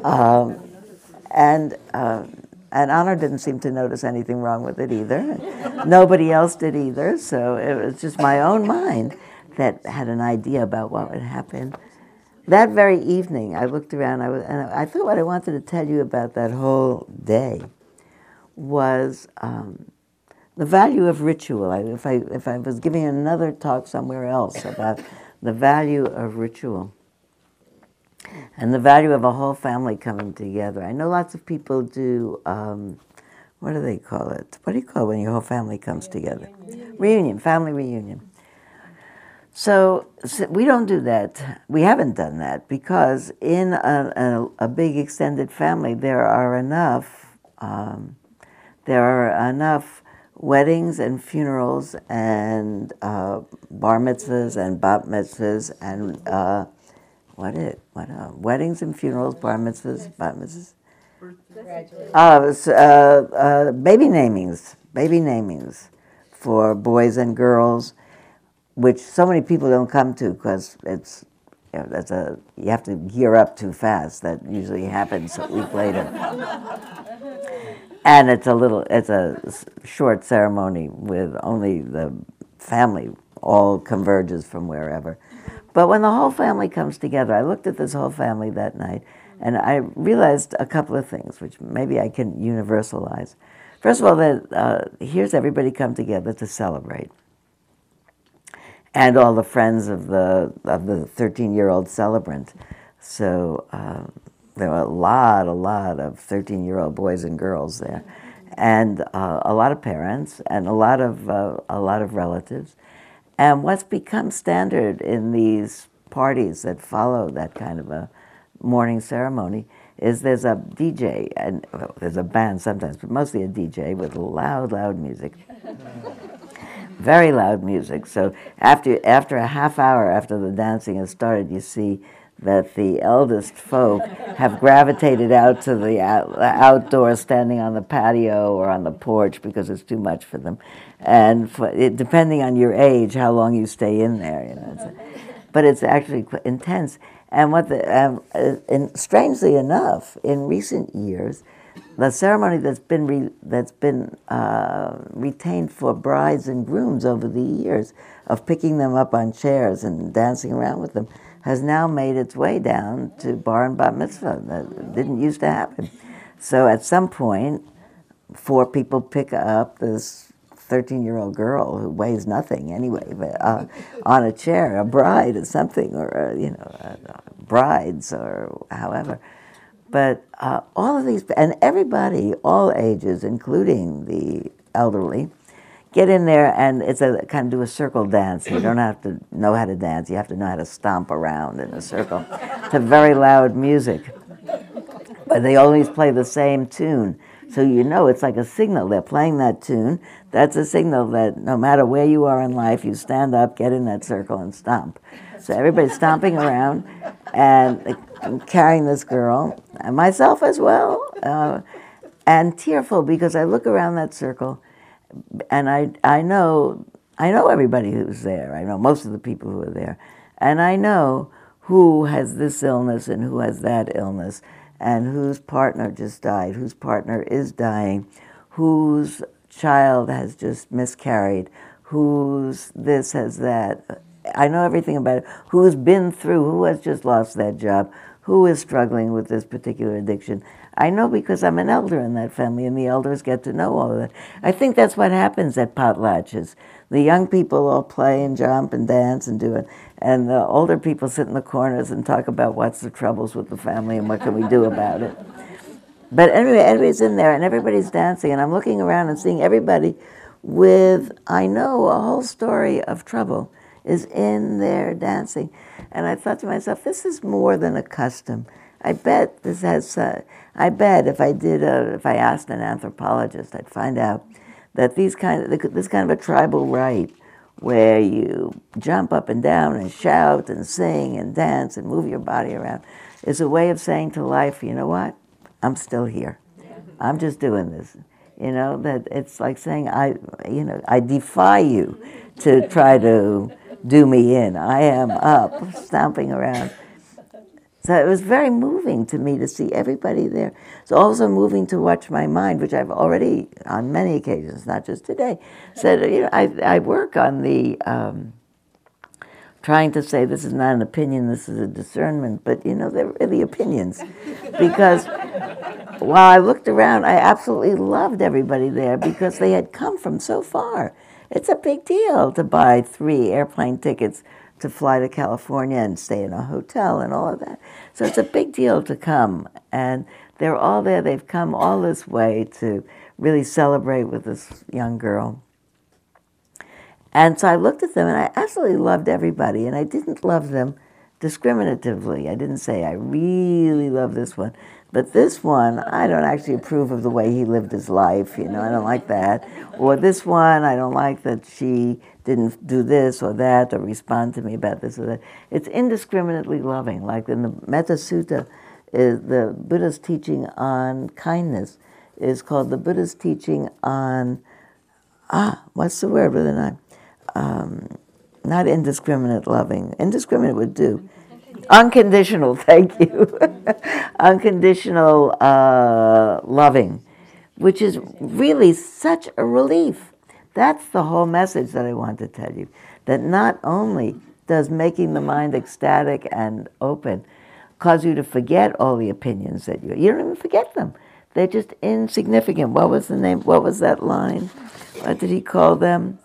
Um, and uh, and Honor didn't seem to notice anything wrong with it either. Nobody else did either. So it was just my own mind that had an idea about what would happen. That very evening, I looked around. I was, and I thought what I wanted to tell you about that whole day was um, the value of ritual. I, if I if I was giving another talk somewhere else about the value of ritual and the value of a whole family coming together. I know lots of people do. Um, what do they call it? What do you call it when your whole family comes together? Reunion, family reunion. So, so we don't do that. We haven't done that because in a, a, a big extended family, there are enough. Um, there are enough weddings and funerals and uh, bar mitzvahs and bat mitzvahs and uh, what it what uh, weddings and funerals, bar mitzvahs, bat mitzvahs. Uh, uh, uh, baby namings, baby namings for boys and girls, which so many people don't come to because it's you know, that's a you have to gear up too fast. That usually happens a week later. And it's a little, it's a short ceremony with only the family all converges from wherever. But when the whole family comes together, I looked at this whole family that night and I realized a couple of things, which maybe I can universalize. First of all, that uh, here's everybody come together to celebrate, and all the friends of the of the 13 year old celebrant. So um, there were a lot, a lot of 13 year old boys and girls there, and uh, a lot of parents and a lot of uh, a lot of relatives. And what's become standard in these parties that follow that kind of a morning ceremony is there's a DJ and well, there's a band sometimes, but mostly a DJ with loud, loud music. Very loud music. So after after a half hour after the dancing has started, you see that the eldest folk have gravitated out to the out, outdoors, standing on the patio or on the porch because it's too much for them. And for, it, depending on your age, how long you stay in there, you know. But it's actually intense. And what the um, and strangely enough, in recent years, the ceremony that's been re, that's been uh, retained for brides and grooms over the years of picking them up on chairs and dancing around with them has now made its way down to bar and bat mitzvah. That didn't used to happen. So at some point, four people pick up this 13 year old girl who weighs nothing anyway, but uh, on a chair, a bride or something, or, uh, you know, uh, brides or however. But uh, all of these, and everybody, all ages, including the elderly, get in there and it's a kind of do a circle dance. You don't have to know how to dance, you have to know how to stomp around in a circle to very loud music. But they always play the same tune. So you know it's like a signal. They're playing that tune. That's a signal that no matter where you are in life, you stand up, get in that circle, and stomp. So everybody's stomping around and carrying this girl, and myself as well, uh, and tearful because I look around that circle and I, I know I know everybody who's there. I know most of the people who are there. And I know who has this illness and who has that illness and whose partner just died, whose partner is dying, whose child has just miscarried, whose this has that. I know everything about it. Who's been through, who has just lost that job, who is struggling with this particular addiction. I know because I'm an elder in that family, and the elders get to know all of that. I think that's what happens at potlatches. The young people all play and jump and dance and do it, and the older people sit in the corners and talk about what's the troubles with the family and what can we do about it. But anyway, everybody's in there and everybody's dancing, and I'm looking around and seeing everybody with, I know, a whole story of trouble is in there dancing. And I thought to myself, this is more than a custom. I bet this has, uh, I bet if I did, a, if I asked an anthropologist, I'd find out that these kind of, this kind of a tribal rite where you jump up and down and shout and sing and dance and move your body around is a way of saying to life, you know what? I'm still here. I'm just doing this. You know, that it's like saying, I, you know, I defy you to try to do me in. I am up, stomping around. So it was very moving to me to see everybody there. It's also moving to watch my mind, which I've already, on many occasions, not just today, said, you know, I, I work on the, um, trying to say this is not an opinion, this is a discernment, but you know, they're really opinions. Because while I looked around, I absolutely loved everybody there because they had come from so far. It's a big deal to buy three airplane tickets to fly to California and stay in a hotel and all of that. So it's a big deal to come. And they're all there. They've come all this way to really celebrate with this young girl. And so I looked at them and I absolutely loved everybody. And I didn't love them discriminatively. I didn't say, I really love this one. But this one, I don't actually approve of the way he lived his life. You know, I don't like that. Or this one, I don't like that she didn't do this or that or respond to me about this or that. It's indiscriminately loving. Like in the Metta Sutta, is the Buddha's teaching on kindness is called the Buddha's teaching on ah, what's the word with an Um, not indiscriminate loving. Indiscriminate would do. Unconditional, thank you. Unconditional uh, loving, which is really such a relief. That's the whole message that I want to tell you. That not only does making the mind ecstatic and open cause you to forget all the opinions that you you don't even forget them. They're just insignificant. What was the name? What was that line? What did he call them?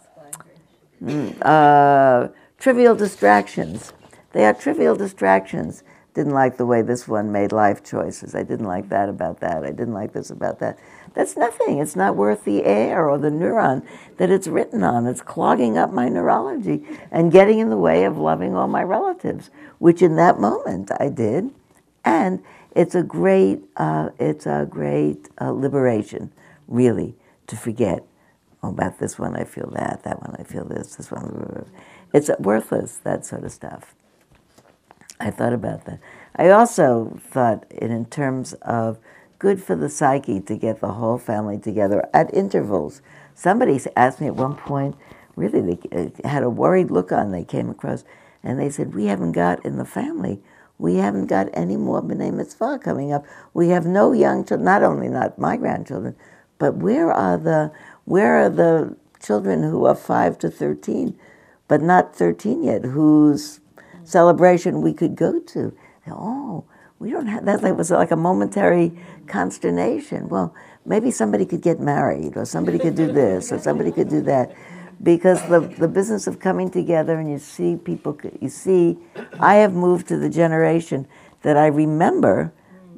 Mm, uh, trivial distractions. They are trivial distractions. Didn't like the way this one made life choices. I didn't like that about that. I didn't like this about that. That's nothing. It's not worth the air or the neuron that it's written on. It's clogging up my neurology and getting in the way of loving all my relatives, which in that moment I did. And it's a great, uh, it's a great uh, liberation, really, to forget. Oh, about this one I feel that, that one I feel this, this one. It's worthless, that sort of stuff. I thought about that. I also thought it in terms of good for the psyche to get the whole family together at intervals. Somebody asked me at one point, really, they uh, had a worried look on they came across, and they said, We haven't got in the family We haven't got any more B'nai Mitzvah coming up. We have no young children, not only not my grandchildren, but where are the, where are the children who are 5 to 13, but not 13 yet, whose celebration we could go to? Oh, we don't have that. That was like a momentary consternation. Well, maybe somebody could get married, or somebody could do this, or somebody could do that, because the the business of coming together and you see people, you see, I have moved to the generation that I remember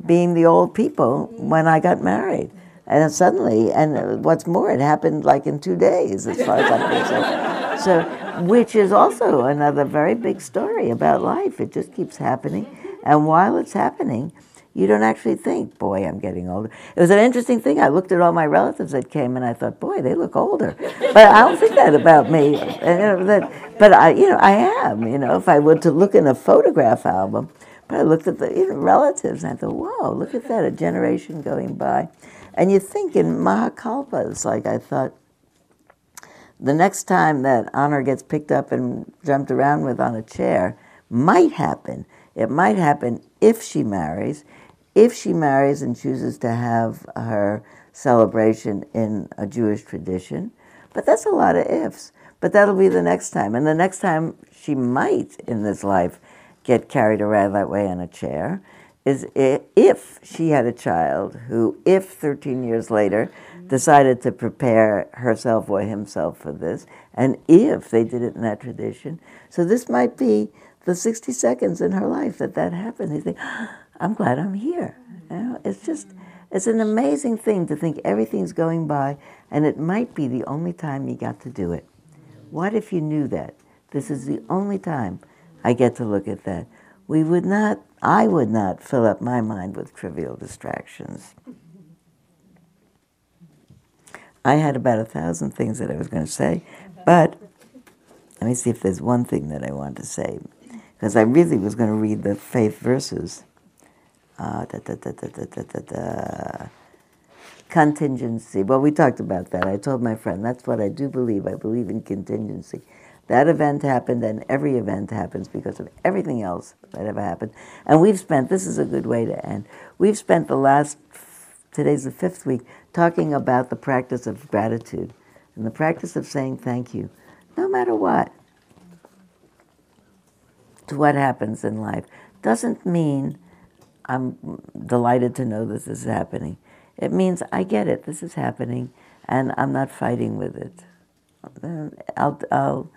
being the old people when I got married. And suddenly, and what's more, it happened like in two days, as far as I'm concerned. So, which is also another very big story about life. It just keeps happening. And while it's happening, you don't actually think, boy, I'm getting older. It was an interesting thing. I looked at all my relatives that came and I thought, boy, they look older. But I don't think that about me. You know, but I, you know, I am, you know, if I were to look in a photograph album, but I looked at the even relatives and I thought, whoa, look at that, a generation going by. And you think in Mahakalpa, it's like I thought, the next time that honor gets picked up and jumped around with on a chair might happen. It might happen if she marries, if she marries and chooses to have her celebration in a Jewish tradition. But that's a lot of ifs. But that'll be the next time. And the next time she might in this life get carried around that way in a chair is if she had a child who, if 13 years later, mm-hmm. decided to prepare herself or himself for this, and if they did it in that tradition. So this might be the 60 seconds in her life that that happened. They think, I'm glad I'm here. You know, it's just, it's an amazing thing to think everything's going by, and it might be the only time you got to do it. What if you knew that? This is the only time I get to look at that. We would not, I would not fill up my mind with trivial distractions. I had about a thousand things that I was going to say, but let me see if there's one thing that I want to say. Because I really was going to read the faith verses. Uh, da, da, da, contingency. Well, we talked about that. I told my friend, that's what I do believe. I believe in contingency. That event happened, and every event happens because of everything else that ever happened. And we've spent, this is a good way to end, we've spent the last, today's the fifth week, talking about the practice of gratitude and the practice of saying thank you, no matter what, to what happens in life. Doesn't mean I'm delighted to know this is happening. It means I get it, this is happening, and I'm not fighting with it. I'll, I'll,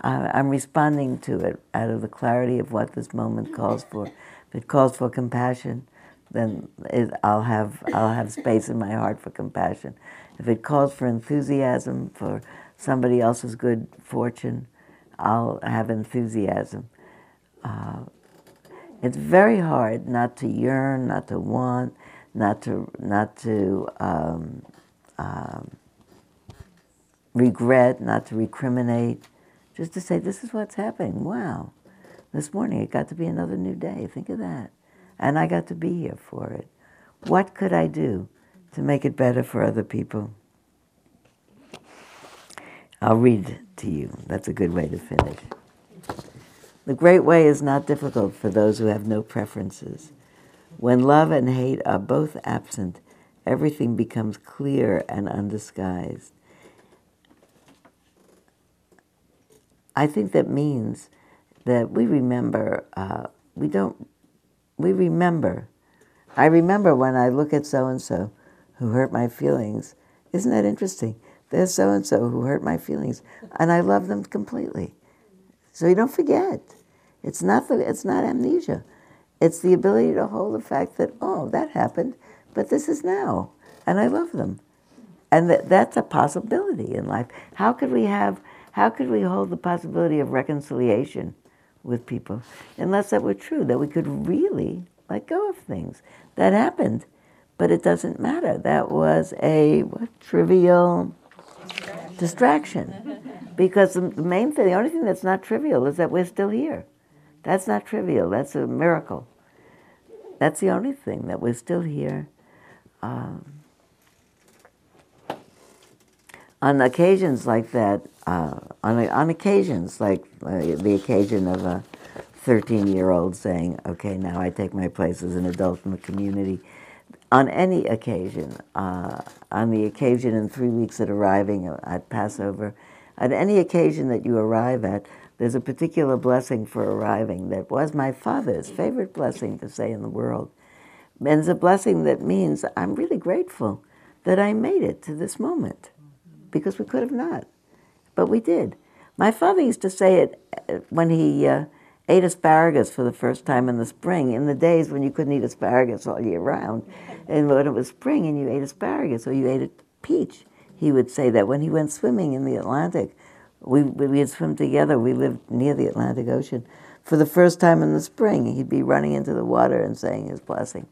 I'm responding to it out of the clarity of what this moment calls for. If it calls for compassion, then it, I'll have I'll have space in my heart for compassion. If it calls for enthusiasm for somebody else's good fortune, I'll have enthusiasm. Uh, it's very hard not to yearn, not to want, not to not to um, um, regret, not to recriminate just to say, this is what's happening. Wow. This morning it got to be another new day. Think of that. And I got to be here for it. What could I do to make it better for other people? I'll read to you. That's a good way to finish. The great way is not difficult for those who have no preferences. When love and hate are both absent, everything becomes clear and undisguised. I think that means that we remember, uh, we don't, we remember. I remember when I look at so and so who hurt my feelings. Isn't that interesting? There's so and so who hurt my feelings, and I love them completely. So you don't forget. It's not the, it's not amnesia. It's the ability to hold the fact that oh that happened, but this is now, and I love them, and that, that's a possibility in life. How could we have how could we hold the possibility of reconciliation with people unless that were true, that we could really let go of things? That happened, but it doesn't matter. That was a what, trivial distraction. because the main thing, the only thing that's not trivial is that we're still here. That's not trivial, that's a miracle. That's the only thing, that we're still here. Um, on occasions like that, uh, on, on occasions like uh, the occasion of a 13 year old saying, okay, now I take my place as an adult in the community. On any occasion, uh, on the occasion in three weeks at arriving at Passover, at any occasion that you arrive at, there's a particular blessing for arriving that was my father's favorite blessing to say in the world. And it's a blessing that means I'm really grateful that I made it to this moment because we could have not, but we did. My father used to say it uh, when he uh, ate asparagus for the first time in the spring, in the days when you couldn't eat asparagus all year round. And when it was spring and you ate asparagus or you ate a peach, he would say that when he went swimming in the Atlantic. We, we would swim together. We lived near the Atlantic Ocean. For the first time in the spring, he'd be running into the water and saying his blessing.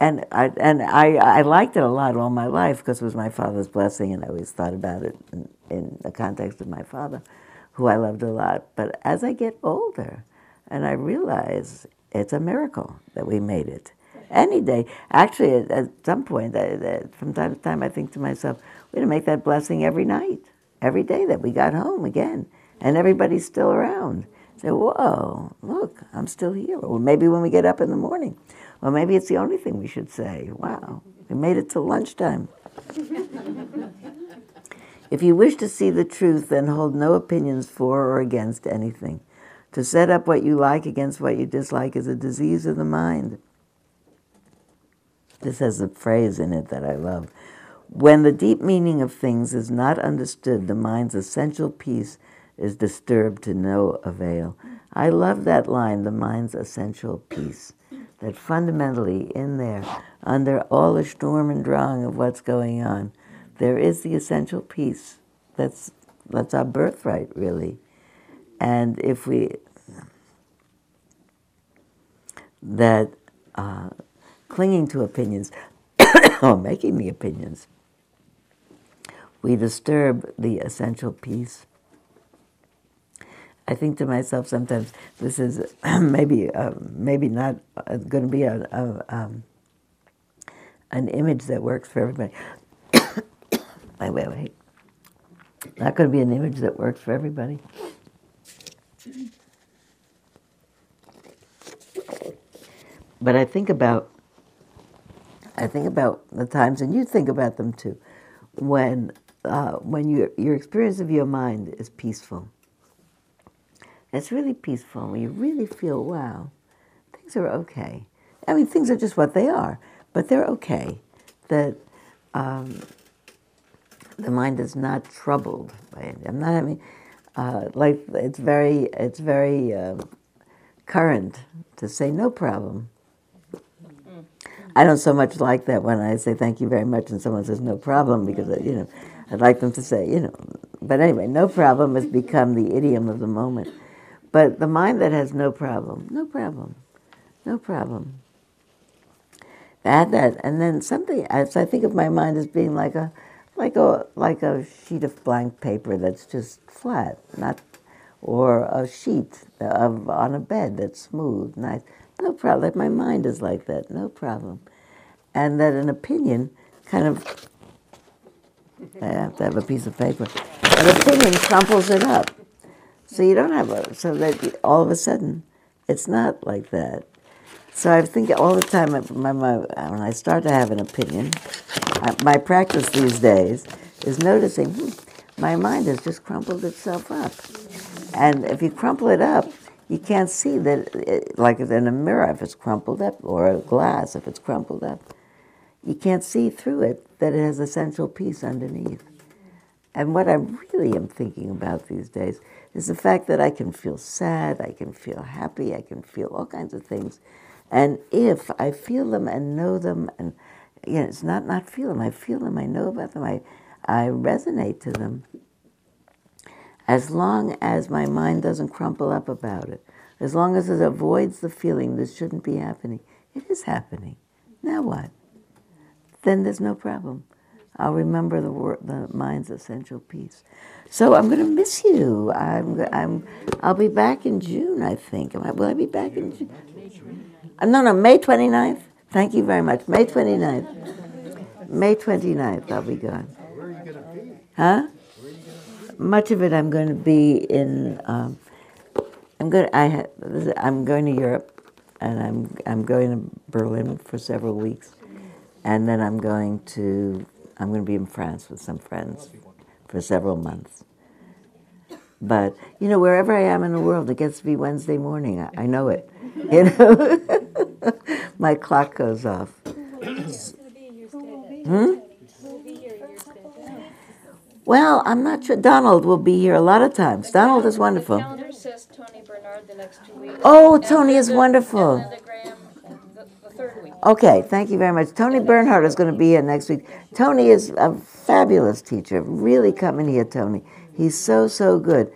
And I, and I, I liked it a lot all my life because it was my father's blessing, and I always thought about it in, in the context of my father, who I loved a lot. But as I get older, and I realize it's a miracle that we made it. Any day, actually, at, at some point, I, I, from time to time, I think to myself, we're going to make that blessing every night, every day that we got home again, and everybody's still around. Say, whoa, look, I'm still here. Or maybe when we get up in the morning. Or maybe it's the only thing we should say. Wow, we made it till lunchtime. if you wish to see the truth, then hold no opinions for or against anything. To set up what you like against what you dislike is a disease of the mind. This has a phrase in it that I love. When the deep meaning of things is not understood, the mind's essential peace is disturbed to no avail. I love that line, the mind's essential peace. That fundamentally, in there, under all the storm and drang of what's going on, there is the essential peace. That's that's our birthright, really. And if we that uh, clinging to opinions or making the opinions, we disturb the essential peace. I think to myself sometimes, this is maybe uh, maybe not uh, going to be a, a um, an image that works for everybody. wait, wait, wait. Not going to be an image that works for everybody. But I think about I think about the times, and you think about them too, when uh, when your your experience of your mind is peaceful. It's really peaceful. When you really feel, wow, things are okay. I mean, things are just what they are, but they're okay. That um, the mind is not troubled by it. I'm not having uh, like it's very it's very uh, current to say no problem. I don't so much like that when I say thank you very much and someone says no problem because you know I'd like them to say you know. But anyway, no problem has become the idiom of the moment. But the mind that has no problem, no problem, no problem. Add that, and then something. As I think of my mind as being like a, like a like a sheet of blank paper that's just flat, not, or a sheet of on a bed that's smooth, nice. No problem. Like my mind is like that. No problem. And that an opinion kind of. I have to have a piece of paper. An opinion crumples it up. So you don't have a. So that all of a sudden, it's not like that. So I think all the time my, my, when I start to have an opinion, my practice these days is noticing hmm, my mind has just crumpled itself up. And if you crumple it up, you can't see that, it, like in a mirror, if it's crumpled up, or a glass, if it's crumpled up, you can't see through it that it has essential peace underneath. And what I really am thinking about these days is the fact that I can feel sad, I can feel happy, I can feel all kinds of things. And if I feel them and know them, and you know, it's not not feel them, I feel them, I know about them, I, I resonate to them as long as my mind doesn't crumple up about it, as long as it avoids the feeling this shouldn't be happening, it is happening. Now what? Then there's no problem. I'll remember the word, the mind's essential peace. So I'm going to miss you. I'm, I'm, I'll be back in June, I think. I, will I be back in June? No, no, May 29th. Thank you very much. May 29th. May 29th, I'll be gone. Huh? much of it I'm going to be in um, I'm going. I ha, I'm going to Europe, and I'm I'm going to Berlin for several weeks, and then I'm going to I'm going to be in France with some friends for several months. But you know, wherever I am in the world, it gets to be Wednesday morning. I, I know it. You know, my clock goes off. Hmm? Well, I'm not sure. Donald will be here a lot of times. Donald is wonderful. The Tony Bernard the next two weeks. Oh, Tony is wonderful. Week. Okay, thank you very much. Tony Bernhardt is going to be here next week. Tony is a fabulous teacher. Really come in here, Tony. He's so, so good.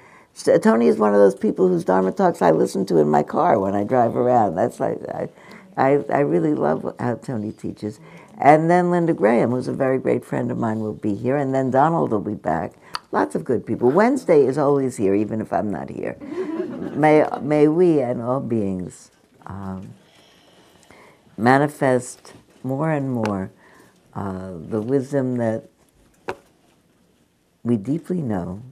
Tony is one of those people whose Dharma talks I listen to in my car when I drive around. That's like, I, I, I really love how Tony teaches. And then Linda Graham, who's a very great friend of mine, will be here. And then Donald will be back. Lots of good people. Wednesday is always here, even if I'm not here. may, may we and all beings um, manifest more and more uh, the wisdom that we deeply know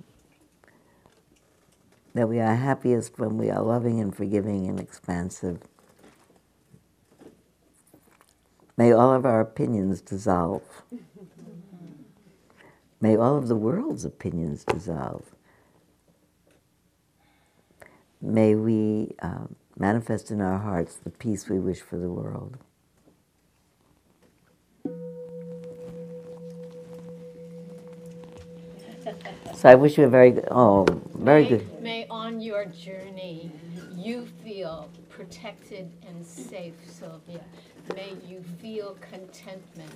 that we are happiest when we are loving and forgiving and expansive. May all of our opinions dissolve. May all of the world's opinions dissolve. May we um, manifest in our hearts the peace we wish for the world. So I wish you a very good, oh, very may, good. May on your journey you feel protected and safe, Sylvia. May you feel contentment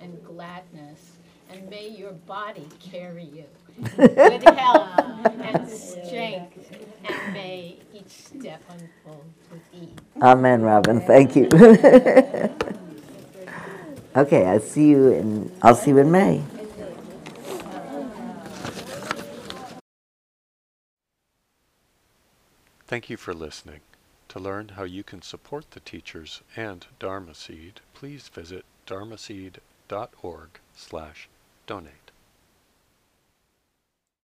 and gladness, and may your body carry you. Good health and strength, and may each step unfold with ease. Amen, Robin. Thank you. okay, I'll see you in. I'll see you in May. Thank you for listening. To learn how you can support the teachers and Dharma Seed, please visit dharmaseed.org slash donate.